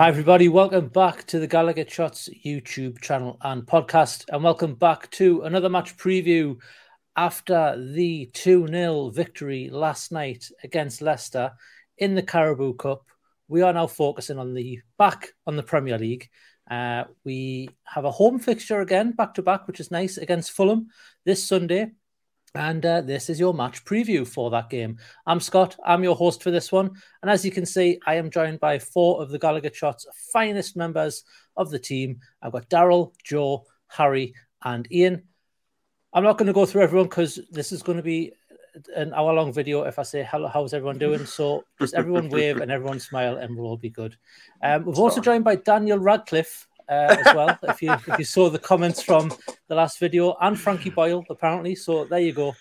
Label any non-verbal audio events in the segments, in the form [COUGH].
Hi, everybody. Welcome back to the Gallowgate Shots YouTube channel and podcast, and welcome back to another match preview after the 2 0 victory last night against Leicester in the Carabao Cup. We are now focusing on the back on the Premier League. Uh, we have a home fixture again, back to back, which is nice against Fulham this Sunday. And uh, this is your match preview for that game. I'm Scott. I'm your host for this one. And as you can see, I am joined by four of the Gallowgate Shots finest members of the team. I've got Daryl, Joe, Harry, and Iain. I'm not going to go through everyone because this is going to be an hour long video if I say, hello, how's everyone doing? So just everyone [LAUGHS] wave and everyone smile and we'll all be good. Um, we've also joined by Daniel Radcliffe uh, as well. if you if you saw the comments from the last video, and Frankie Boyle apparently. So there you go.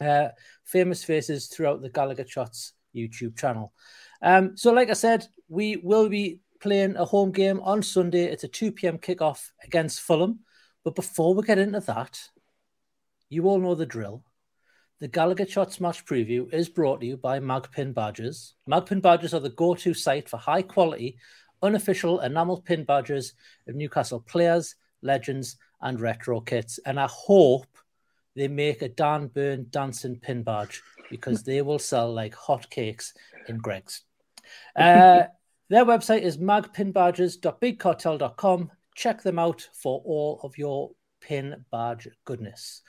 Uh, famous faces throughout the Gallowgate Shots YouTube channel. Um, so, like I said, we will be playing a home game on Sunday. It's a 2 p.m. kickoff against Fulham. But before we get into that, you all know the drill. The Gallowgate Shots match preview is brought to you by Magpin Badges. Magpin Badges are the go to site for high quality unofficial enamel pin badges of Newcastle players, legends, and retro kits. And I hope they make a Dan Burn dancing pin badge because they will sell like hotcakes in Greggs. Uh, [LAUGHS] their website is magpinbadges.bigcartel.com. Check them out for all of your pin badge goodness.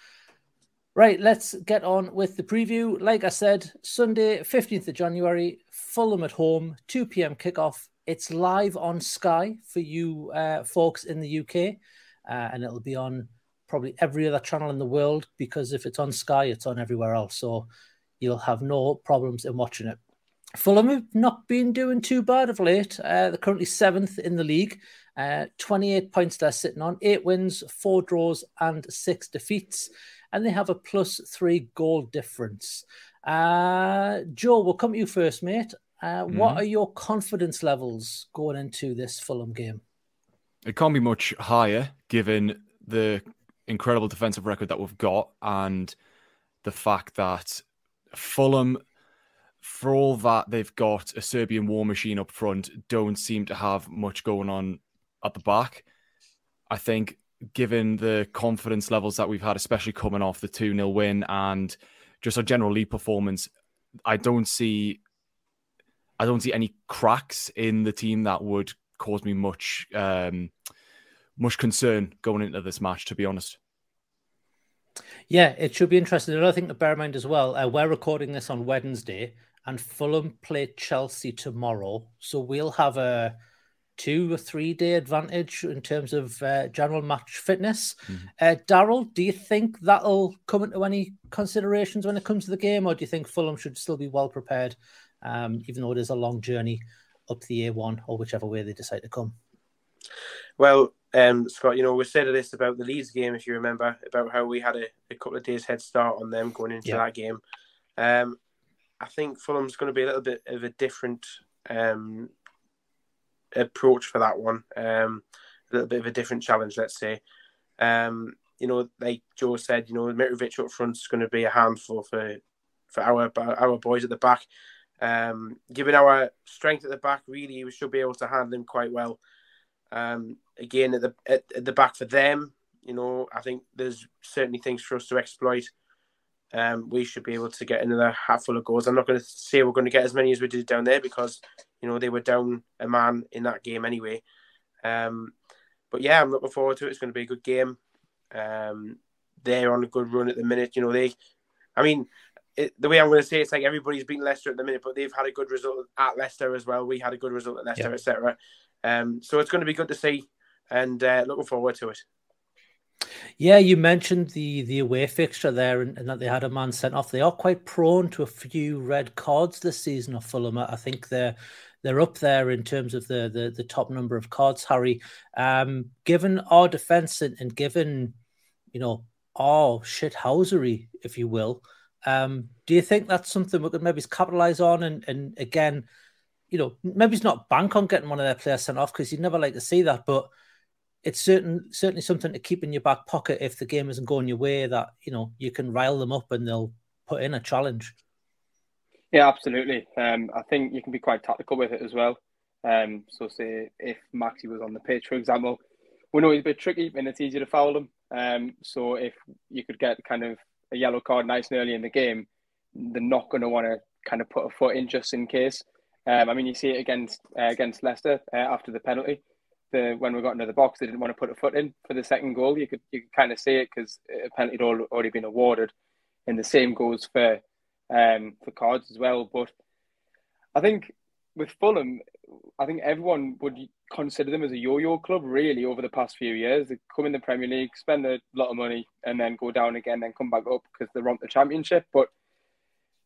Right, let's get on with the preview. Like I said, Sunday, 15th of January, Fulham at home, 2 p.m. kickoff. It's live on Sky for you uh, folks in the UK, uh, and it'll be on probably every other channel in the world because if it's on Sky, it's on everywhere else. So you'll have no problems in watching it. Fulham have not been doing too bad of late. Uh, they're currently seventh in the league. Uh, 28 points they're sitting on, eight wins, four draws, and six defeats. And they have a plus three goal difference. Uh, Joe, we'll come to you first, mate. Uh, mm-hmm. What are your confidence levels going into this Fulham game? It can't be much higher given the incredible defensive record that we've got and the fact that Fulham, for all that they've got a Serbian war machine up front, don't seem to have much going on at the back. I think, given the confidence levels that we've had, especially coming off the 2 0 win and just our general league performance, I don't see I don't see any cracks in the team that would cause me much um, much concern going into this match. To be honest. Yeah, it should be interesting. Another thing to bear in mind as well, uh, we're recording this on Wednesday, and Fulham play Chelsea tomorrow, so we'll have a two or three day advantage in terms of uh, general match fitness. Mm-hmm. Uh, Daryl, do you think that'll come into any considerations when it comes to the game, or do you think Fulham should still be well prepared um, even though it is a long journey up the A1 or whichever way they decide to come. Well, um, Scott, you know, we said this about the Leeds game, if you remember, about how we had a, a couple of days head start on them going into yeah. that game. Um, I think Fulham's going to be a little bit of a different um, approach for that one. Um, a little bit of a different challenge, let's say. Um, you know, like Joe said, you know, Mitrovic up front is going to be a handful for for our our boys at the back. Um, given our strength at the back, really, we should be able to handle him quite well. Um, again, at the at, at, the back for them, you know, I think there's certainly things for us to exploit. Um, we should be able to get another full of goals. I'm not going to say we're going to get as many as we did down there because you know they were down a man in that game anyway. Um, but yeah, I'm looking forward to it. It's going to be a good game. Um, they're on a good run at the minute. You know, they, I mean, it, the way I'm going to say it, it's like everybody's beaten Leicester at the minute, but they've had a good result at Leicester as well. We had a good result at Leicester, yeah. etc. Um, so it's going to be good to see, and uh, looking forward to it. Yeah, you mentioned the the away fixture there, and, and, that they had a man sent off. They are quite prone to a few red cards this season of Fulham. I think they're they're up there in terms of the the, the top number of cards. Harry, um, given our defence and, and given you know are shithousery, if you will. Um, do you think that's something we could maybe capitalize on? And, and again, you know, maybe it's not bank on getting one of their players sent off because you'd never like to see that, but it's certain certainly something to keep in your back pocket if the game isn't going your way. That you know you can rile them up and they'll put in a challenge. Yeah, absolutely. Um, I think you can be quite tactical with it as well. Um, so say if Maxi was on the pitch, for example, we know he's a bit tricky and it's easy to foul him. Um, so if you could get kind of a yellow card nice and early in the game, they're not going to want to kind of put a foot in just in case. Um, I mean, you see it against uh, against Leicester uh, after the penalty. The, when we got into the box, they didn't want to put a foot in for the second goal. You could you could kind of see it because a penalty had already been awarded, and the same goes for um, for cards as well. But I think with Fulham, I think everyone would consider them as a yo-yo club really over the past few years. They come in the Premier League, spend a lot of money, and then go down again, then come back up because they want the Championship. But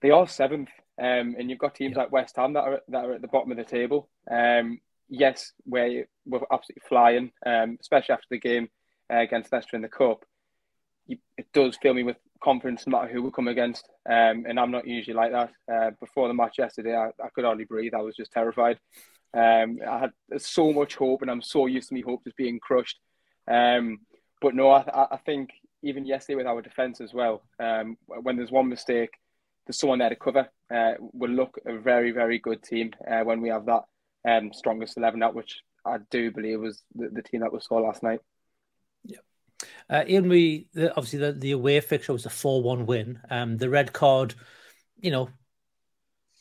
they are seventh, um, and you've got teams yeah. like West Ham that are that are at the bottom of the table. Um, yes, we're we're absolutely flying, um, especially after the game uh, against Leicester in the cup. You, it does fill me with confidence no matter who we come against. Um, and I'm not usually like that. Uh, before the match yesterday, I, I, could hardly breathe. I was just terrified. Um, I had so much hope, and I'm so used to me hope just being crushed. Um, but no, I, I, think even yesterday with our defence as well, um, when there's one mistake, there's someone there to cover. Uh, we'll look a very, very good team uh, when we have that um, strongest 11 out, which I do believe was the, the team that we saw last night. Uh, Iain, we the, obviously the, the away fixture was a four-one win. Um, the red card, you know,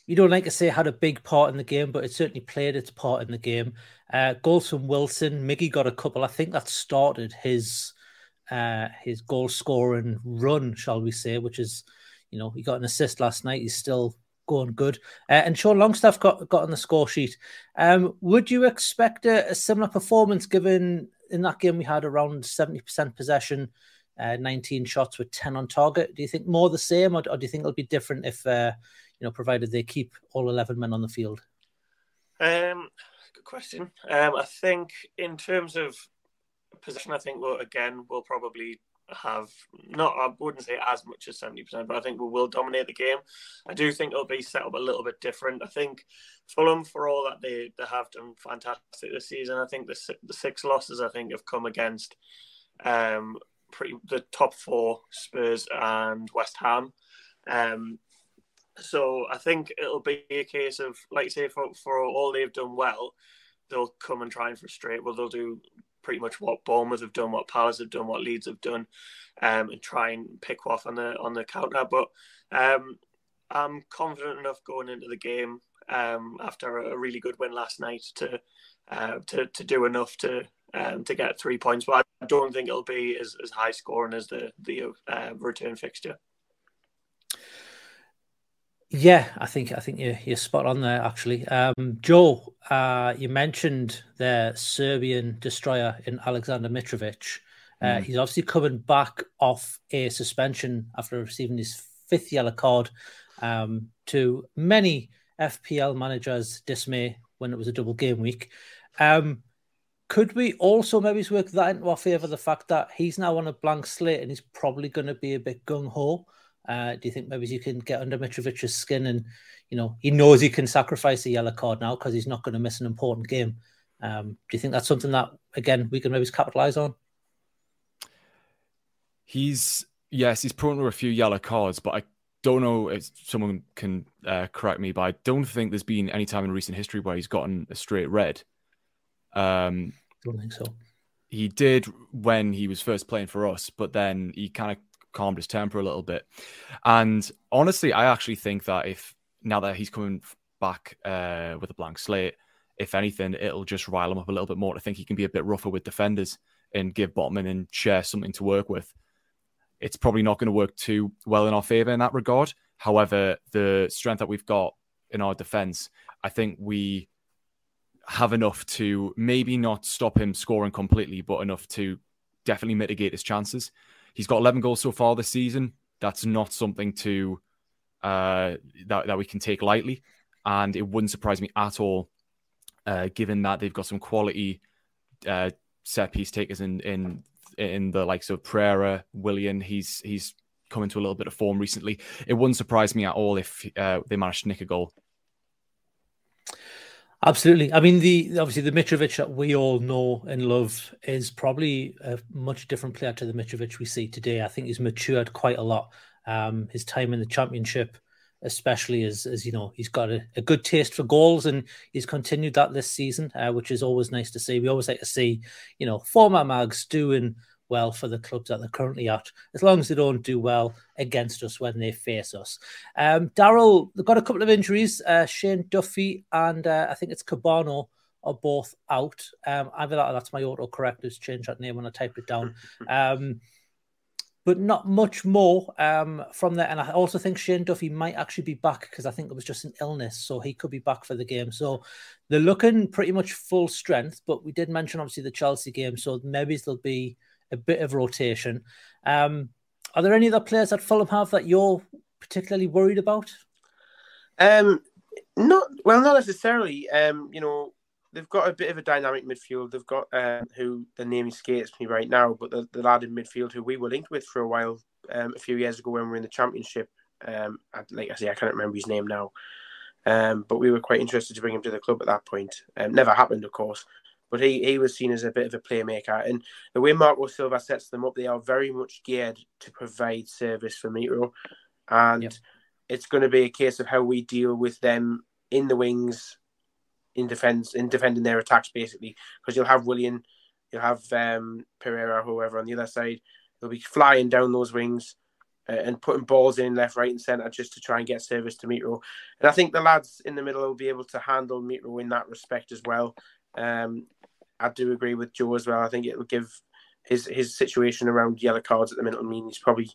you don't like to say had a big part in the game, but it certainly played its part in the game. Uh, goals from Wilson, Miggy got a couple. I think that started his uh, his goal scoring run, shall we say, which is, you know, he got an assist last night. He's still going good. Uh, and Sean Longstaff got got on the score sheet. Um, would you expect a, a, similar performance given in that game we had around 70% possession, uh, 19 shots with 10 on target. Do you think more the same, or, or do you think it'll be different if, uh, you know, provided they keep all 11 men on the field? Um, good question. Um, I think in terms of possession, I think we'll, again, we'll probably have not I wouldn't say as much as 70%, but I think we will dominate the game. I do think it'll be set up a little bit different. I think Fulham, for all that they, they have done fantastic this season, I think the the six losses I think have come against um pretty the top four Spurs and West Ham. Um so I think it'll be a case of like say for for all they've done well, they'll come and try and frustrate. Well, they'll do pretty much what Bournemouth have done, what Palace have done, what Leeds have done, um, and try and pick off on the on the counter. But um, I'm confident enough going into the game um, after a really good win last night to uh, to to do enough to um, to get three points. But I don't think it'll be as, as high scoring as the the uh, return fixture. Yeah, I think I think you're, you're spot on there. Actually, um, Joe, uh, you mentioned the Serbian destroyer in Alexander Mitrovic. Uh, mm. He's obviously coming back off a suspension after receiving his fifth yellow card. Um, to many FPL managers' dismay when it was a double game week. Um, could we also maybe work that into our favour? The fact that he's now on a blank slate and he's probably going to be a bit gung ho. Uh, do you think maybe you can get under Mitrovic's skin and, you know, he knows he can sacrifice a yellow card now because he's not going to miss an important game? Um, do you think that's something that, again, we can maybe capitalize on? He's, yes, he's prone to a few yellow cards, but I don't know if someone can uh, correct me, but I don't think there's been any time in recent history where he's gotten a straight red. Um, don't think so. He did when he was first playing for us, but then he kind of calmed his temper a little bit. And honestly, I actually think that if now that he's coming back uh, with a blank slate, if anything, it'll just rile him up a little bit more I think he can be a bit rougher with defenders and give Botman and Schär something to work with. It's probably not going to work too well in our favour in that regard. However, the strength that we've got in our defence, I think we have enough to maybe not stop him scoring completely, but enough to definitely mitigate his chances. He's got 11 goals so far this season. That's not something to uh, that that we can take lightly, and it wouldn't surprise me at all, uh, given that they've got some quality uh, set piece takers in in in the likes of Pereira, Willian. He's he's come into a little bit of form recently. It wouldn't surprise me at all if uh, they managed to nick a goal. Absolutely. I mean, the obviously the Mitrovic that we all know and love is probably a much different player to the Mitrovic we see today. I think he's matured quite a lot. Um, his time in the championship, especially as as you know, he's got a, a good taste for goals and he's continued that this season, uh, which is always nice to see. We always like to see, you know, former mags doing well for the clubs that they're currently at, as long as they don't do well against us when they face us. Um, Daryl, they've got a couple of injuries. Uh, Shane Duffy and uh, I think it's Cabano are both out. Um, either that that's my autocorrect has changed that name when I typed it down. [LAUGHS] Um, but not much more um, from there. And I also think Shane Duffy might actually be back because I think it was just an illness, so he could be back for the game. So they're looking pretty much full strength. But we did mention obviously the Chelsea game, so maybe there'll be a bit of rotation. Um, are there any other players that Fulham have that you're particularly worried about? Um, not well, not necessarily. Um, you know, they've got a bit of a dynamic midfield. They've got uh, who the name escapes me right now, but the, the lad in midfield who we were linked with for a while um, a few years ago when we were in the championship. Um, like I say, I can't remember his name now. Um, but we were quite interested to bring him to the club at that point. Um, never happened, of course but he, he was seen as a bit of a playmaker. And the way Marco Silva sets them up, they are very much geared to provide service for Mitro. And yep. it's going to be a case of how we deal with them in the wings, in defense, in defending their attacks, basically. Because you'll have Willian, you'll have um, Pereira, whoever on the other side. They'll be flying down those wings. Uh, and putting balls in left, right, and centre just to try and get service to Mitro. And I think the lads in the middle will be able to handle Mitro in that respect as well. Um, I do agree with Joe as well. I think it will give his his situation around yellow cards at the minute. I mean, he's probably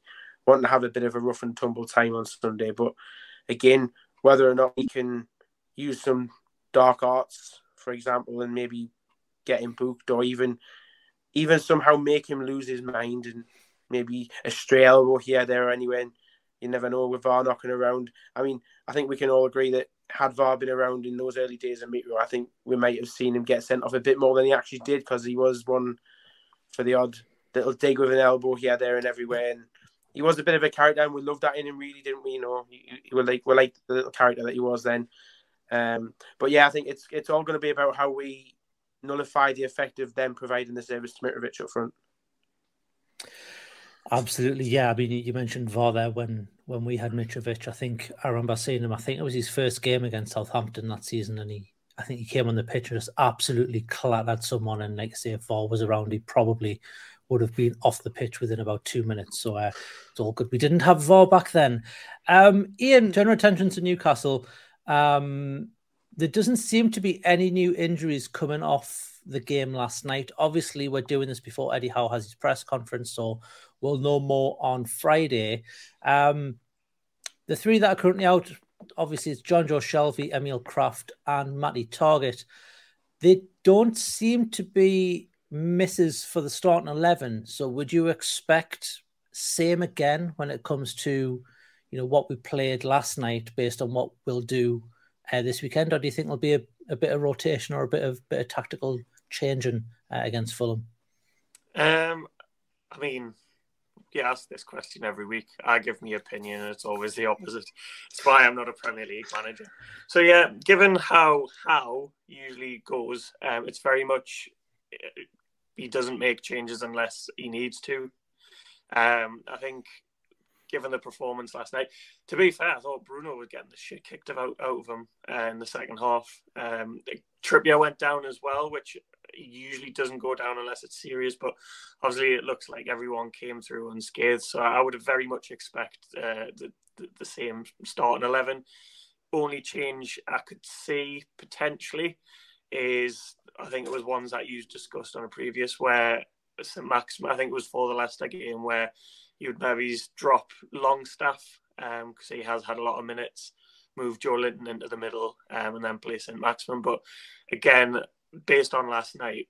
wanting to have a bit of a rough and tumble time on Sunday. But again, whether or not he can use some dark arts, for example, and maybe get him booked, or even even somehow make him lose his mind and maybe a stray elbow here, there, anywhere. You never know with VAR knocking around. I mean, I think we can all agree that had VAR been around in those early days of Mitro, I think we might have seen him get sent off a bit more than he actually did because he was one for the odd little dig with an elbow here, there, and everywhere. And he was a bit of a character, and we loved that in him, really, didn't we? You know, he were like we like the little character that he was then. Um, but yeah, I think it's it's all going to be about how we nullify the effect of them providing the service to Mitrovic up front. Absolutely, yeah. I mean, you mentioned VAR there when when we had Mitrovic. I think I remember seeing him. I think it was his first game against Southampton that season, and he, I think he came on the pitch and just absolutely clattered someone. And like I say, if VAR was around, he probably would have been off the pitch within about two minutes. So uh, it's all good. We didn't have VAR back then. Um, Iain, general attention to Newcastle. Um, there doesn't seem to be any new injuries coming off the game last night. Obviously, we're doing this before Eddie Howe has his press conference, so We'll know more on Friday. Um, the three that are currently out, obviously, it's Jonjo Shelvey, Emil Krafth, and Matty Targett. They don't seem to be misses for the starting 11. So would you expect same again when it comes to you know what we played last night based on what we'll do uh, this weekend or do you think there'll be a, a, bit of rotation or a bit of bit of tactical changing uh, against Fulham um I mean you ask this question every week. I give my opinion, and it's always the opposite. It's why I'm not a Premier League manager. So yeah, given how how usually goes, um, it's very much uh, he doesn't make changes unless he needs to. Um, I think given the performance last night. To be fair, I thought Bruno was getting the shit kicked out, out of him uh, in the second half. Um, Trippier went down as well, which usually doesn't go down unless it's serious. But obviously, it looks like everyone came through unscathed. So I would have very much expect uh, the, the, the same starting eleven. Only change I could see potentially is I think it was ones that you discussed on a previous where St Max I think it was for the Leicester game where you'd maybe drop Longstaff because um, he has had a lot of minutes, move Joelinton into the middle, um, and then play St Maximin. But again, based on last night,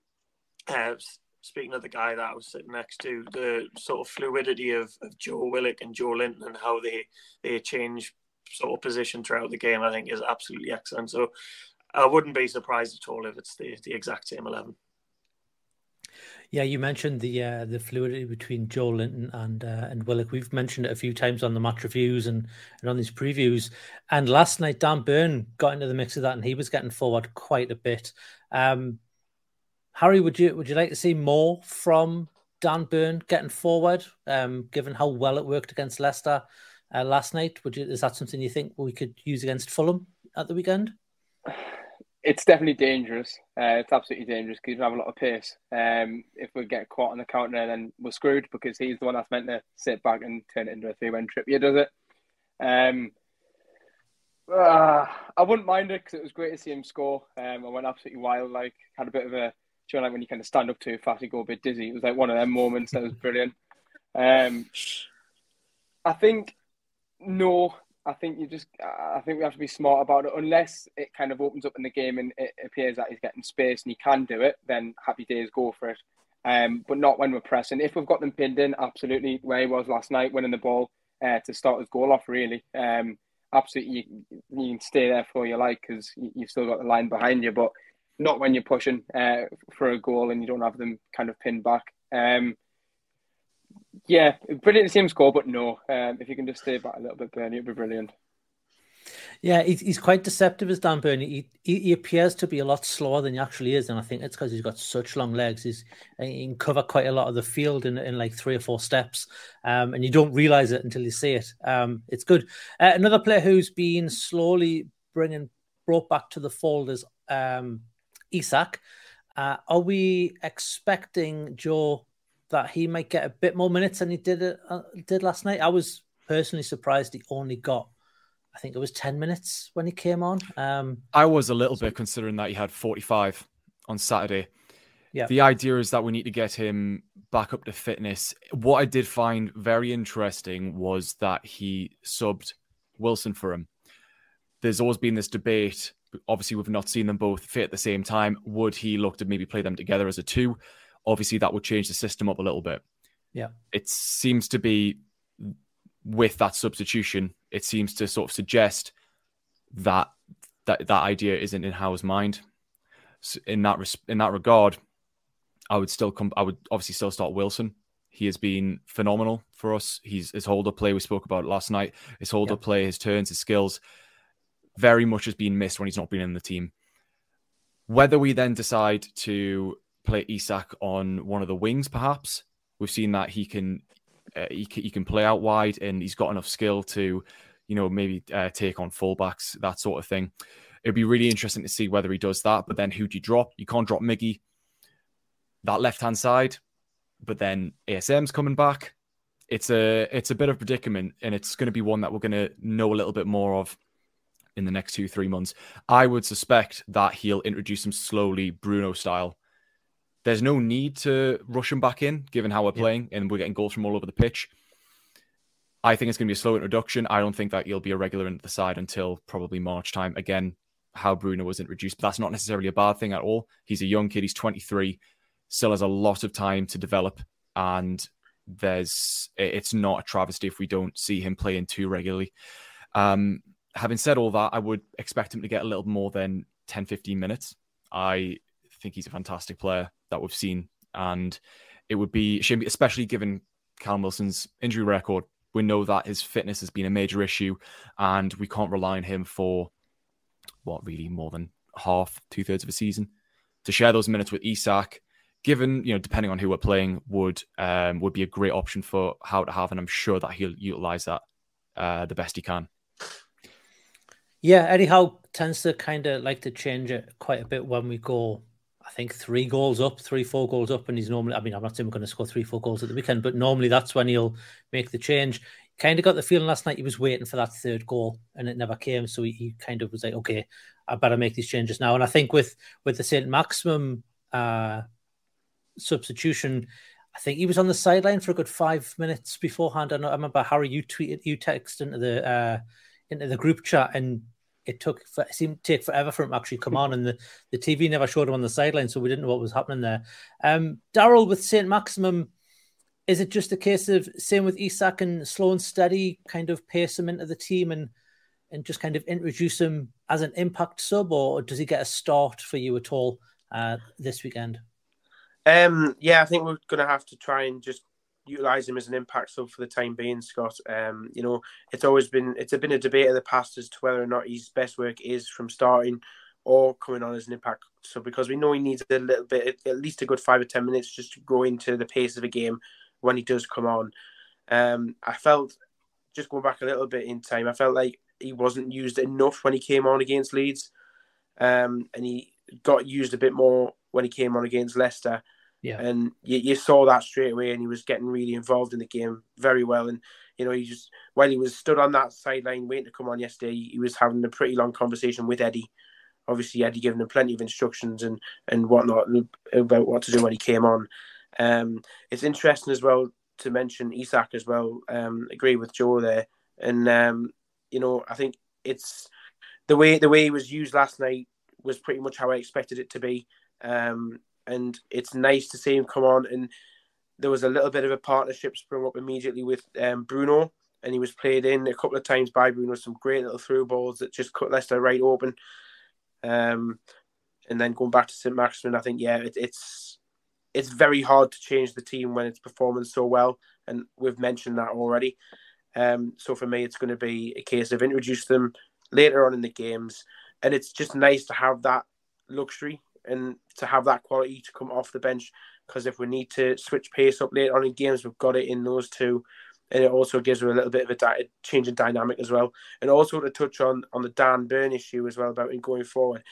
uh, speaking of the guy that I was sitting next to, the sort of fluidity of, of Joe Willock and Joelinton and how they they change sort of position throughout the game, I think is absolutely excellent. So I wouldn't be surprised at all if it's the, the exact same eleven. Yeah, you mentioned the uh, the fluidity between Joelinton and uh, and Willock. We've mentioned it a few times on the match reviews and, and on these previews. And last night, Dan Burn got into the mix of that, and he was getting forward quite a bit. Um, Harry, would you would you like to see more from Dan Burn getting forward, um, given how well it worked against Leicester uh, last night? Would you is that something you think we could use against Fulham at the weekend? [SIGHS] it's definitely dangerous. Uh, it's absolutely dangerous because you have a lot of pace. Um, if we get caught on the counter, then we're screwed because he's the one that's meant to sit back and turn it into a three-win trip. Yeah, does it? Um, uh, I wouldn't mind it because it was great to see him score. Um, I went absolutely wild. Like had a bit of a, do you know, like when you kind of stand up too fast, you go a bit dizzy. It was like one of them moments that was brilliant. Um, I think no, I think you just, I think we have to be smart about it. Unless it kind of opens up in the game and it appears that he's getting space and he can do it, then happy days, go for it. Um, but not when we're pressing. If we've got them pinned in, absolutely, where he was last night, winning the ball uh, to start his goal off, really. Um, absolutely, you, you, can stay there for you like because you've still got the line behind you, but not when you're pushing uh, for a goal and you don't have them kind of pinned back. Um, yeah, brilliant to see him score, but no. Um, if you can just stay back a little bit, Bernie, it'd be brilliant. Yeah, he's quite deceptive as Dan Burney. He, he, he, appears to be a lot slower than he actually is, and I think it's because he's got such long legs. He's he can cover quite a lot of the field in, in like three or four steps, um, and you don't realize it until you see it. Um, it's good. Uh, another player who's been slowly bringing brought back to the fold is um, Isak. Uh, are we expecting Joe that he might get a bit more minutes than he did uh, did last night. I was personally surprised he only got, I think it was ten minutes when he came on. Um, I was a little so, bit considering that he had forty five on Saturday. Yeah. The idea is that we need to get him back up to fitness. What I did find very interesting was that he subbed Wilson for him. There's always been this debate. Obviously, we've not seen them both fit at the same time. Would he look to maybe play them together as a two? Obviously that would change the system up a little bit. Yeah. It seems to be with that substitution, it seems to sort of suggest that that that idea isn't in Howe's mind. So in that res- in that regard, I would still come. I would obviously still start Wilson. He has been phenomenal for us. He's his hold up play we spoke about last night. His hold up play, his turns, his skills, very much has been missed when he's not been in the team. Whether we then decide to play Isak on one of the wings, perhaps. We've seen that he can, uh, he can he can play out wide, and he's got enough skill to, you know, maybe uh, take on fullbacks, that sort of thing. It'd be really interesting to see whether he does that. But then who do you drop? You can't drop Miggy. That left hand side, but then ASM's coming back. It's a it's a bit of a predicament, and it's going to be one that we're going to know a little bit more of in the next two three months. I would suspect that he'll introduce him slowly, Bruno style, there's no need to rush him back in, given how we're playing and we're getting goals from all over the pitch. I think it's going to be a slow introduction. I don't think that he'll be a regular in the side until probably March time. Again, how Bruno was introduced, but that's not necessarily a bad thing at all. He's a young kid. He's 23, still has a lot of time to develop, and there's it's not a travesty if we don't see him playing too regularly. Um, having said all that, I would expect him to get a little more than 10, 15 minutes. I think he's a fantastic player that we've seen, and it would be a shame, especially given Callum Wilson's injury record. We know that his fitness has been a major issue, and we can't rely on him for what really more than half, two thirds of a season. To share those minutes with Isak, given you know, depending on who we're playing, would um, would be a great option for how to have, and I'm sure that he'll utilize that uh, the best he can. Yeah, Eddie Howe tends to kind of like to change it quite a bit when we go think three goals up, three, four goals up, and he's normally. I mean, I'm not saying we're going to score three, four goals at the weekend, but normally that's when he'll make the change. Kind of got the feeling last night he was waiting for that third goal, and it never came. So he, he kind of was like, "Okay, I better make these changes now." And I think with with the Saint Maximin uh, substitution, I think he was on the sideline for a good five minutes beforehand. I, know, I remember Harry, you tweeted, you texted into the uh, into the group chat, and it took it seemed to take forever for him to actually come on, and the, the TV never showed him on the sideline, so we didn't know what was happening there. Um, Daryl with Saint Maximin, is it just a case of same with Isak and slow and steady, kind of pace him into the team and and just kind of introduce him as an impact sub, or does he get a start for you at all uh, this weekend? Um, yeah, I think we're going to have to try and just utilize him as an impact sub for the time being, Scott. Um, you know, it's always been it's been a debate in the past as to whether or not his best work is from starting or coming on as an impact sub because we know he needs a little bit, at least a good five or ten minutes, just to grow into the pace of a game when he does come on. Um, I felt just going back a little bit in time, I felt like he wasn't used enough when he came on against Leeds, um, and he got used a bit more when he came on against Leicester. Yeah. And you, you saw that straight away, and he was getting really involved in the game very well. And you know, he just while he was stood on that sideline waiting to come on yesterday, he was having a pretty long conversation with Eddie. Obviously, Eddie giving him plenty of instructions and and whatnot about what to do when he came on. Um, it's interesting as well to mention Isak as well. Um, agree with Joe there, and um, you know, I think it's the way the way he was used last night was pretty much how I expected it to be. Um, and it's nice to see him come on. And there was a little bit of a partnership sprung up immediately with um, Bruno, and he was played in a couple of times by Bruno. Some great little through balls that just cut Leicester right open. Um, and then going back to St Maximin, I think yeah, it, it's it's very hard to change the team when it's performing so well, and we've mentioned that already. Um, so for me, it's going to be a case of introduce them later on in the games, and it's just nice to have that luxury and to have that quality to come off the bench. Because if we need to switch pace up later on in games, we've got it in those two, and it also gives her a little bit of a di- change in dynamic as well. And also to touch on on the Dan Burn issue as well about going forward,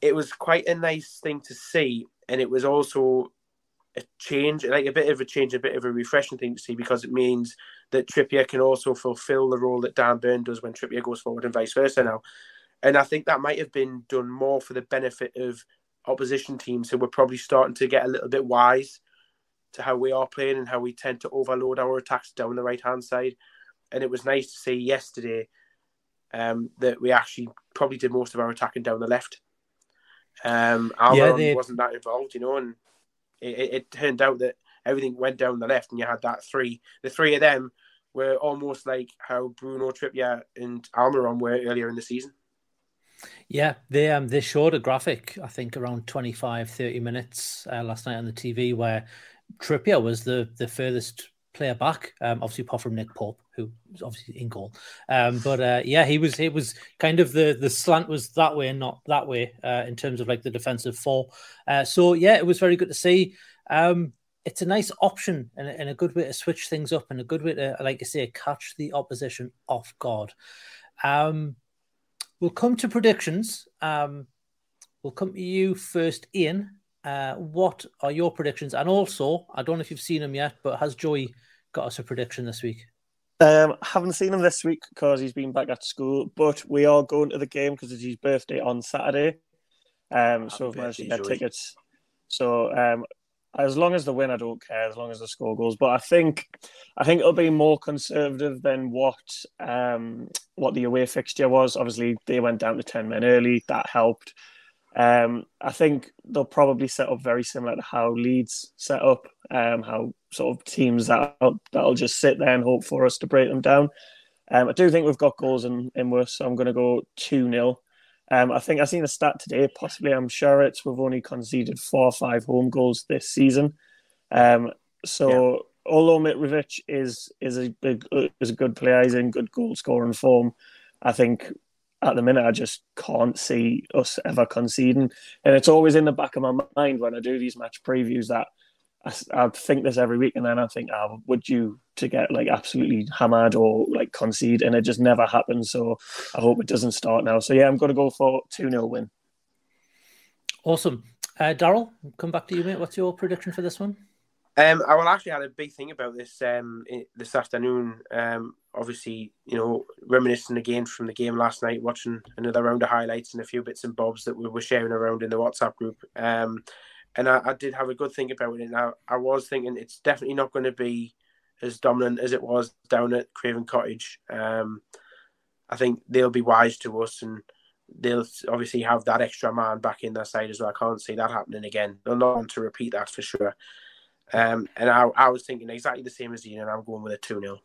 it was quite a nice thing to see, and it was also a change, like a bit of a change, a bit of a refreshing thing to see because it means that Trippier can also fulfil the role that Dan Burn does when Trippier goes forward and vice versa now. And I think that might have been done more for the benefit of opposition teams who were probably starting to get a little bit wise to how we are playing and how we tend to overload our attacks down the right hand side. And it was nice to see yesterday um, that we actually probably did most of our attacking down the left. Um, Almiron yeah, they... wasn't that involved, you know, and it, it, turned out that everything went down the left, and you had that three. The three of them were almost like how Bruno Trippier and Almiron were earlier in the season. Yeah, they um they showed a graphic, I think around 25, 30 minutes uh, last night on the TV where Trippier was the the furthest player back, um, obviously apart from Nick Pope, who was obviously in goal. Um, but uh, yeah, he was it was kind of the the slant was that way and not that way uh, in terms of like the defensive four. Uh, so yeah, it was very good to see. Um, it's a nice option and, and, a good way to switch things up and a good way to, like I say, catch the opposition off guard. Um, We'll come to predictions. Um, we'll come to you first, Iain. Uh, what are your predictions? And also, I don't know if you've seen them yet, but has Joey got us a prediction this week? Um, haven't seen him this week because he's been back at school, but we are going to the game because it's his birthday on Saturday. Um, so we've managed to get tickets. So um, as long as the win, I don't care. As long as the score goes, but I think I think it'll be more conservative than what um, what the away fixture was. Obviously, they went down to ten men early. That helped. Um, I think they'll probably set up very similar to how Leeds set up. Um, how sort of teams that that'll just sit there and hope for us to break them down. Um, I do think we've got goals in in worse, so I'm going to go two 0 um, I think I've seen a stat today. Possibly, I'm sure it's we've only conceded four or five home goals this season. Um, so yeah. although Mitrovic is is a big, is a good player, he's in good goal scoring form. I think at the minute I just can't see us ever conceding, and it's always in the back of my mind when I do these match previews that I, I think this every week, and then I think, oh, would you to get like absolutely hammered or like concede, and it just never happens. So I hope it doesn't start now. So yeah, I'm going to go for two 0 win. Awesome, uh, Daryl. Come back to you, mate. What's your prediction for this one? Um, I will actually had a big thing about this um, this afternoon. Um, obviously, you know, reminiscing again from the game last night, watching another round of highlights and a few bits and bobs that we were sharing around in the WhatsApp group. Um, and I, I, did have a good think about it. Now I, was thinking it's definitely not going to be as dominant as it was down at Craven Cottage. Um, I think they'll be wise to us, and they'll obviously have that extra man back in their side as well. I can't see that happening again. They'll not want to repeat that for sure. Um, and I, I was thinking exactly the same as you, and I'm going with a 2 0.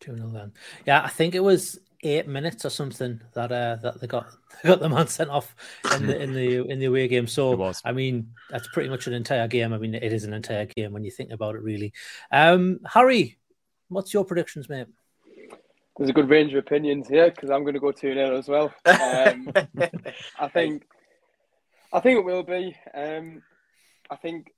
2 0 then. Yeah, I think it was eight minutes or something that uh, that they got [LAUGHS] they got the man sent off in the in the in the away game. So [LAUGHS] I mean, that's pretty much an entire game. I mean, it is an entire game when you think about it, really. Um, Harry, what's your predictions, mate? There's a good range of opinions here because I'm going to go two 0 as well. [LAUGHS] Um, I think, I think it will be. Um, I think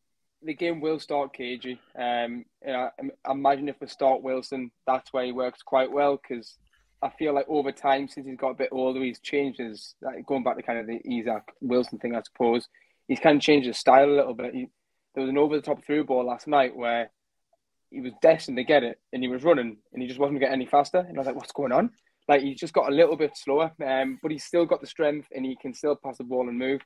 the game will start cagey. Um, you know, I imagine if we start Wilson, that's where he works quite well because I feel like over time, since he's got a bit older, he's changed his like going back to kind of the Isak Wilson thing, I suppose. He's kind of changed his style a little bit. He, there was an over the top through ball last night where he was destined to get it and he was running and he just wasn't getting any faster. And I was like, what's going on? Like he's just got a little bit slower, um, but he's still got the strength and he can still pass the ball and move.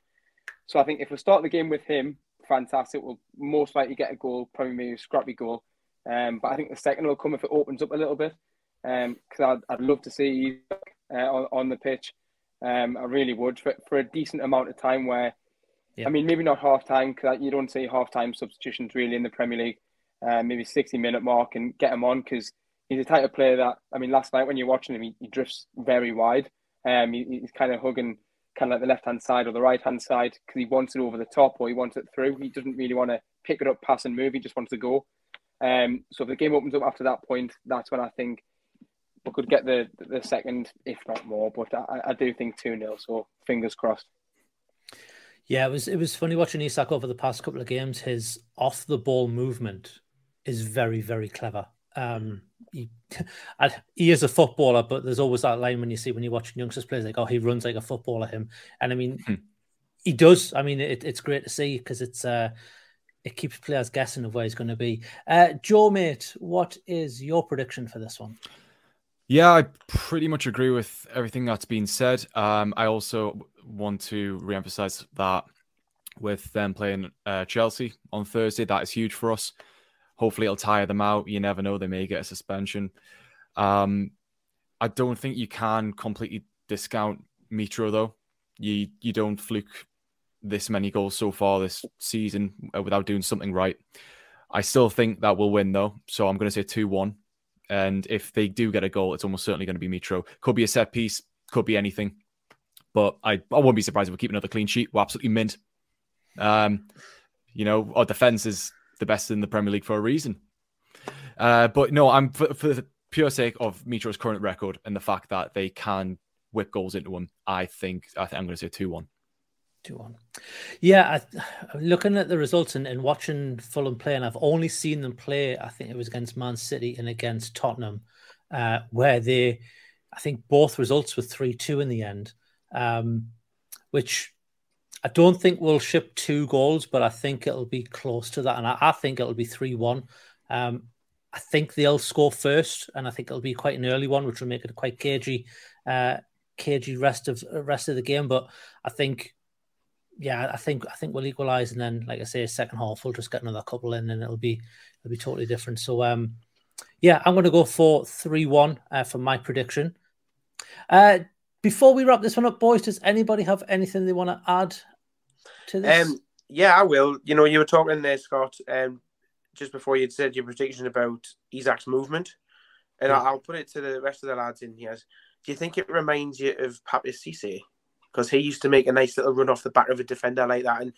So I think if we start the game with him, fantastic. We'll most likely get a goal, probably maybe a scrappy goal. Um, but I think the second will come if it opens up a little bit. Because um, I'd, I'd love to see uh, on, on the pitch. Um, I really would for, for a decent amount of time where, I mean, maybe not half time because you don't see half time substitutions really in the Premier League. Uh, maybe 60 minute mark and get him on because he's a type of player that, I mean, last night when you're watching him, he, he drifts very wide. Um, he, he's kind of hugging kind of like the left hand side or the right hand side because he wants it over the top or he wants it through. He doesn't really want to pick it up, pass and move. He just wants to go. Um, so if the game opens up after that point, that's when I think we could get the the second, if not more. But I, I do think two 0 So fingers crossed. Yeah, it was it was funny watching Isak over the past couple of games. His off the ball movement is very very clever. Um, he, [LAUGHS] he is a footballer, but there's always that line when you see when you're watching youngsters play, like, oh, he runs like a footballer. Him, and I mean, hmm. he does. I mean, it, it's great to see because it's uh, it keeps players guessing of where he's going to be. Uh, Joe, mate, what is your prediction for this one? Yeah, I pretty much agree with everything that's been said. Um, I also want to reemphasize that with them playing uh, Chelsea on Thursday, that is huge for us. Hopefully, it'll tire them out. You never know; they may get a suspension. Um, I don't think you can completely discount Mitro though. You you don't fluke this many goals so far this season uh, without doing something right. I still think that we'll win though, so I'm going to say two one. And if they do get a goal, it's almost certainly going to be Mitro. Could be a set piece, could be anything. But I, I won't be surprised if we keep another clean sheet. We're absolutely mint. Um, you know, our defense is the best in the Premier League for a reason. Uh, but no, I'm for, for, the pure sake of Mitro's current record and the fact that they can whip goals into him. I think I think I'm going to say two one. Two one. Yeah, I, looking at the results and, and watching Fulham play, and I've only seen them play. I think it was against Man City and against Tottenham, uh, where they, I think both results were three two in the end, um, which I don't think we'll ship two goals, but I think it'll be close to that, and I, I think it'll be three one. Um, I think they'll score first, and I think it'll be quite an early one, which will make it quite cagey, uh, cagey rest of rest of the game. But I think, yeah, I think I think we'll equalise, and then, like I say, second half we'll just get another couple in, and it'll be it'll be totally different. So, um, yeah, I'm going to go for three one uh, for my prediction. Uh, before we wrap this one up, boys, does anybody have anything they want to add to this? Um, yeah, I will. You know, you were talking there, Scott, um, just before you'd said your prediction about Isak's movement, and yeah. I'll put it to the rest of the lads in here. Do you think it reminds you of Papiss Cisse? Because he used to make a nice little run off the back of a defender like that, and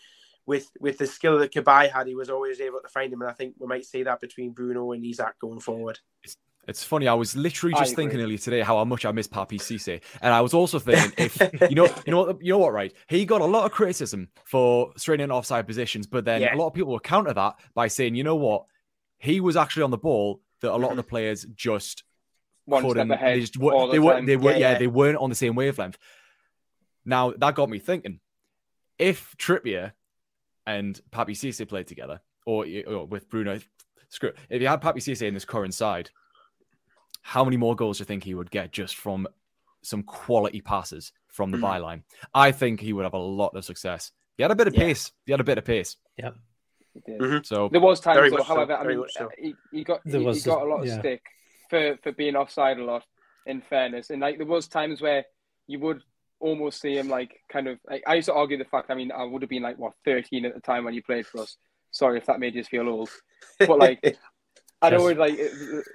with with the skill that Cabaye had, he was always able to find him. And I think we might see that between Bruno and Isak going forward. It's it's funny. I was literally just thinking earlier today how much I miss Papiss Cisse, and I was also thinking if you know, you know, what, you know what, right? He got a lot of criticism for straining offside positions, but then yeah. a lot of people will counter that by saying, you know what, he was actually on the ball that a lot of the mm-hmm. players just One couldn't. They, just, the they weren't. They were. Yeah, yeah, they weren't on the same wavelength. Now that got me thinking: if Trippier and Papiss Cisse played together, or, or with Bruno, screw. If you had Papiss Cisse in this current side how many more goals do you think he would get just from some quality passes from the mm. byline? I think he would have a lot of success. He had a bit of yeah. pace. He had a bit of pace. Yeah. Mm-hmm. So there was times, though, however, so. I mean, so. he, he, got he, he, got a lot of yeah. stick for for being offside a lot. In fairness, and like there was times where you would almost see him like kind of. Like, I used to argue the fact. I mean, I would have been like what thirteen at the time when he played for us. Sorry if that made you feel old, but like [LAUGHS] I'd always like,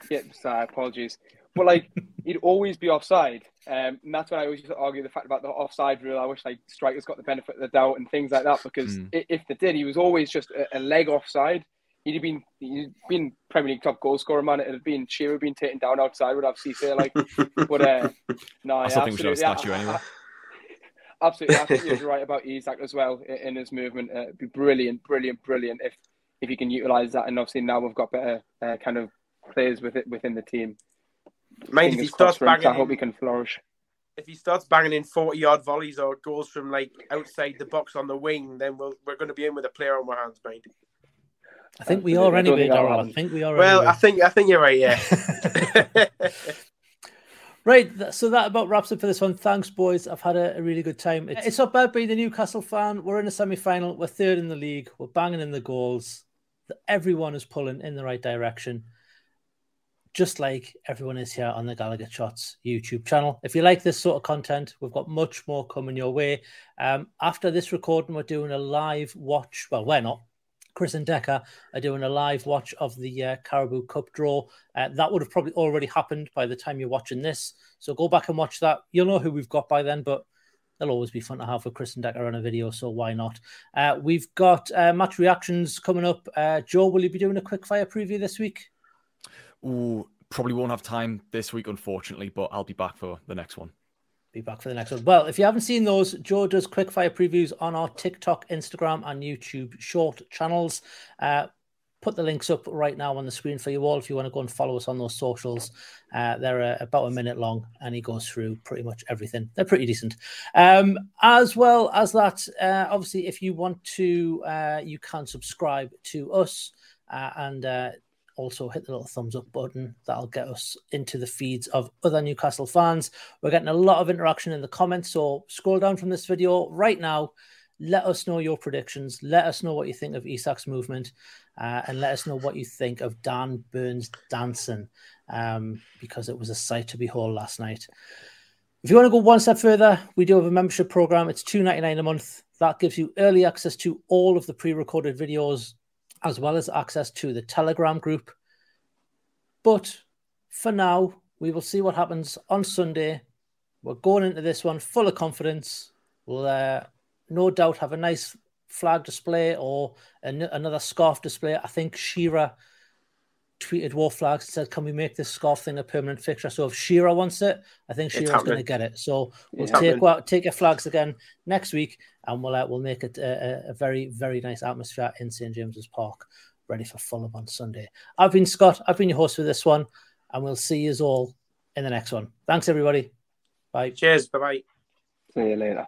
yeah, sorry, apologies. But like, he'd always be offside, um, and that's why I always used to argue the fact about the offside rule. I wish like strikers got the benefit of the doubt and things like that because mm. if they did, he was always just a, a leg offside. He'd have been he'd been Premier League top goal scorer, man. It'd have been Shearer being taken down outside would have feel like. but uh, [LAUGHS] no, I yeah, think we should have statue anyway. Absolutely, absolutely you're [LAUGHS] right about Isak as well in his movement. Uh, it'd be brilliant, brilliant, brilliant if if you can utilise that. And obviously now we've got better uh, kind of players with it within the team. Mate, if he starts banging, I hope he can flourish. If he starts banging in forty-yard volleys or goals from like outside the box on the wing, then we'll, we're going to be in with a player on our hands, mate. I think we are anyway, Daryl. I think we are. Well, anyway. I think I think you're right. Yeah. [LAUGHS] [LAUGHS] Right, so that about wraps up for this one. Thanks, boys. I've had a, a really good time. It's, it's, not bad being a Newcastle fan. We're in the semi final. We're third in the league. We're banging in the goals. Everyone is pulling in the right direction just like everyone is here on the Gallowgate Shots YouTube channel. If you like this sort of content, we've got much more coming your way. Um, after this recording, we're doing a live watch. Well, we're not. Chris and Decker are doing a live watch of the uh, Carabao Cup draw. Uh, that would have probably already happened by the time you're watching this. So go back and watch that. You'll know who we've got by then, but they'll always be fun to have with Chris and Decker on a video. So why not? Uh, we've got uh, match reactions coming up. Uh, Joe, will you be doing a quick fire preview this week? Ooh, probably won't have time this week, unfortunately, but I'll be back for the next one. Be back for the next one. Well, if you haven't seen those, Joe does quick fire previews on our TikTok, Instagram, and YouTube short channels. Uh, put the links up right now on the screen for you all if you want to go and follow us on those socials. Uh, they're uh, about a minute long and he goes through pretty much everything. They're pretty decent. Um, as well as that, uh, obviously, if you want to, uh, you can subscribe to us uh, and uh, also hit the little thumbs up button. That'll get us into the feeds of other Newcastle fans. We're getting a lot of interaction in the comments. So scroll down from this video right now. Let us know your predictions. Let us know what you think of Isak's movement. Uh, and let us know what you think of Dan Burn's dancing um, because it was a sight to behold last night. If you want to go one step further, we do have a membership program. It's two ninety nine a month. That gives you early access to all of the pre recorded videos as well as access to the Telegram group. But for now, we will see what happens on Sunday. We're going into this one full of confidence. We'll uh, no doubt have a nice flag display or an- another scarf display. I think Shearer tweeted Wor Flags and said, "Can we make this scarf thing a permanent fixture?" So if Shearer wants it, I think Shearer's going to get it. So we'll it's take well, take your flags again next week, and we'll uh, we'll make it a, a, very very nice atmosphere in St James's Park, ready for Fulham on Sunday. I've been Scott. I've been your host for this one, and we'll see you all in the next one. Thanks everybody. Bye. Cheers. Bye bye. See you later.